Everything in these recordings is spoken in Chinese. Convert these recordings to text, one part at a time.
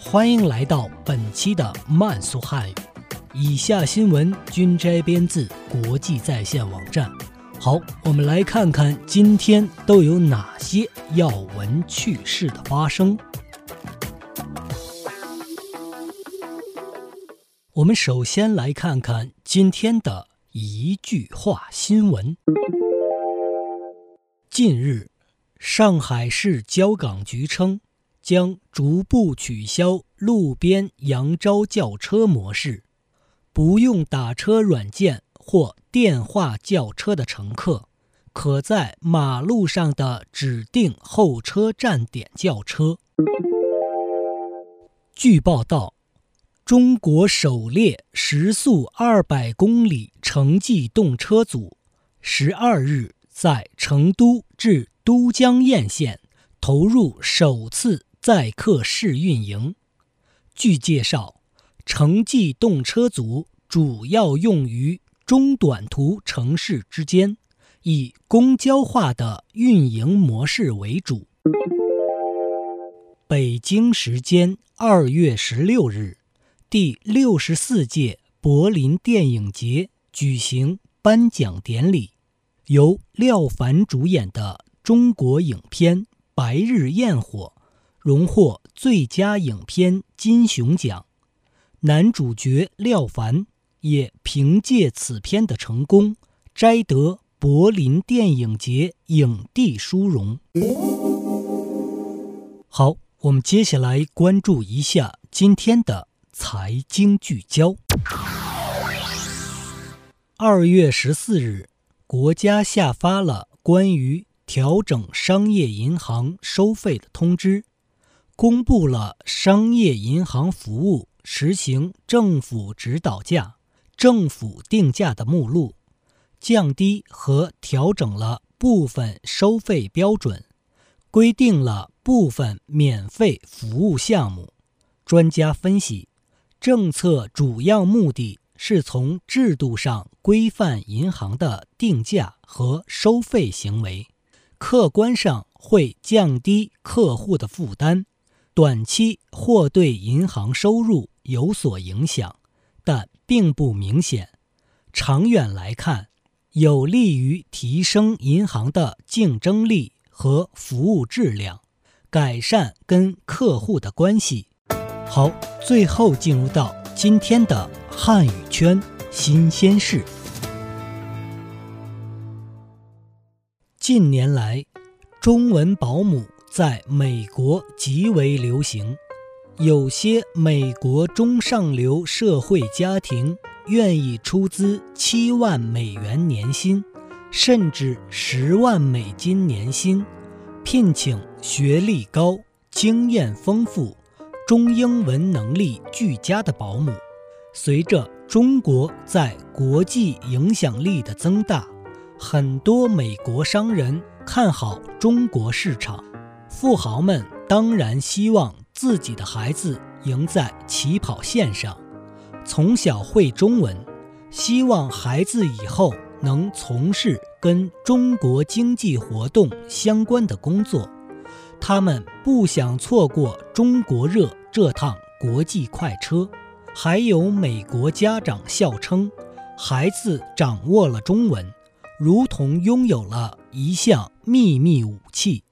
欢迎来到本期的慢速汉语。以下新闻均摘编自国际在线网站。好，我们来看看今天都有哪些要闻趣事的发生。我们首先来看看今天的一句话新闻。近日。上海市交港局称，将逐步取消路边扬招叫车模式，不用打车软件或电话叫车的乘客，可在马路上的指定候车站点叫车。据报道，中国首列时速二百公里城际动车组十二日在成都至。都江堰线投入首次载客试运营。据介绍，城际动车组主要用于中短途城市之间，以公交化的运营模式为主。北京时间二月十六日，第六十四届柏林电影节举行颁奖典礼，由廖凡主演的。中国影片《白日焰火》荣获最佳影片金熊奖，男主角廖凡也凭借此片的成功摘得柏林电影节影帝殊荣。好，我们接下来关注一下今天的财经聚焦。二月十四日，国家下发了关于。调整商业银行收费的通知，公布了商业银行服务实行政府指导价、政府定价的目录，降低和调整了部分收费标准，规定了部分免费服务项目。专家分析，政策主要目的是从制度上规范银行的定价和收费行为。客观上会降低客户的负担，短期或对银行收入有所影响，但并不明显。长远来看，有利于提升银行的竞争力和服务质量，改善跟客户的关系。好，最后进入到今天的汉语圈新鲜事。近年来，中文保姆在美国极为流行。有些美国中上流社会家庭愿意出资七万美元年薪，甚至十万美金年薪，聘请学历高、经验丰富、中英文能力俱佳的保姆。随着中国在国际影响力的增大。很多美国商人看好中国市场，富豪们当然希望自己的孩子赢在起跑线上，从小会中文，希望孩子以后能从事跟中国经济活动相关的工作。他们不想错过中国热这趟国际快车。还有美国家长笑称，孩子掌握了中文。如同拥有了一项秘密武器。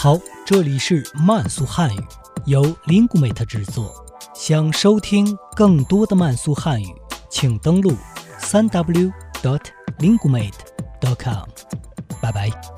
好，这里是慢速汉语，由 Linguemate 制作。想收听更多的慢速汉语，请登录三 w dot linguemate dot com。拜拜。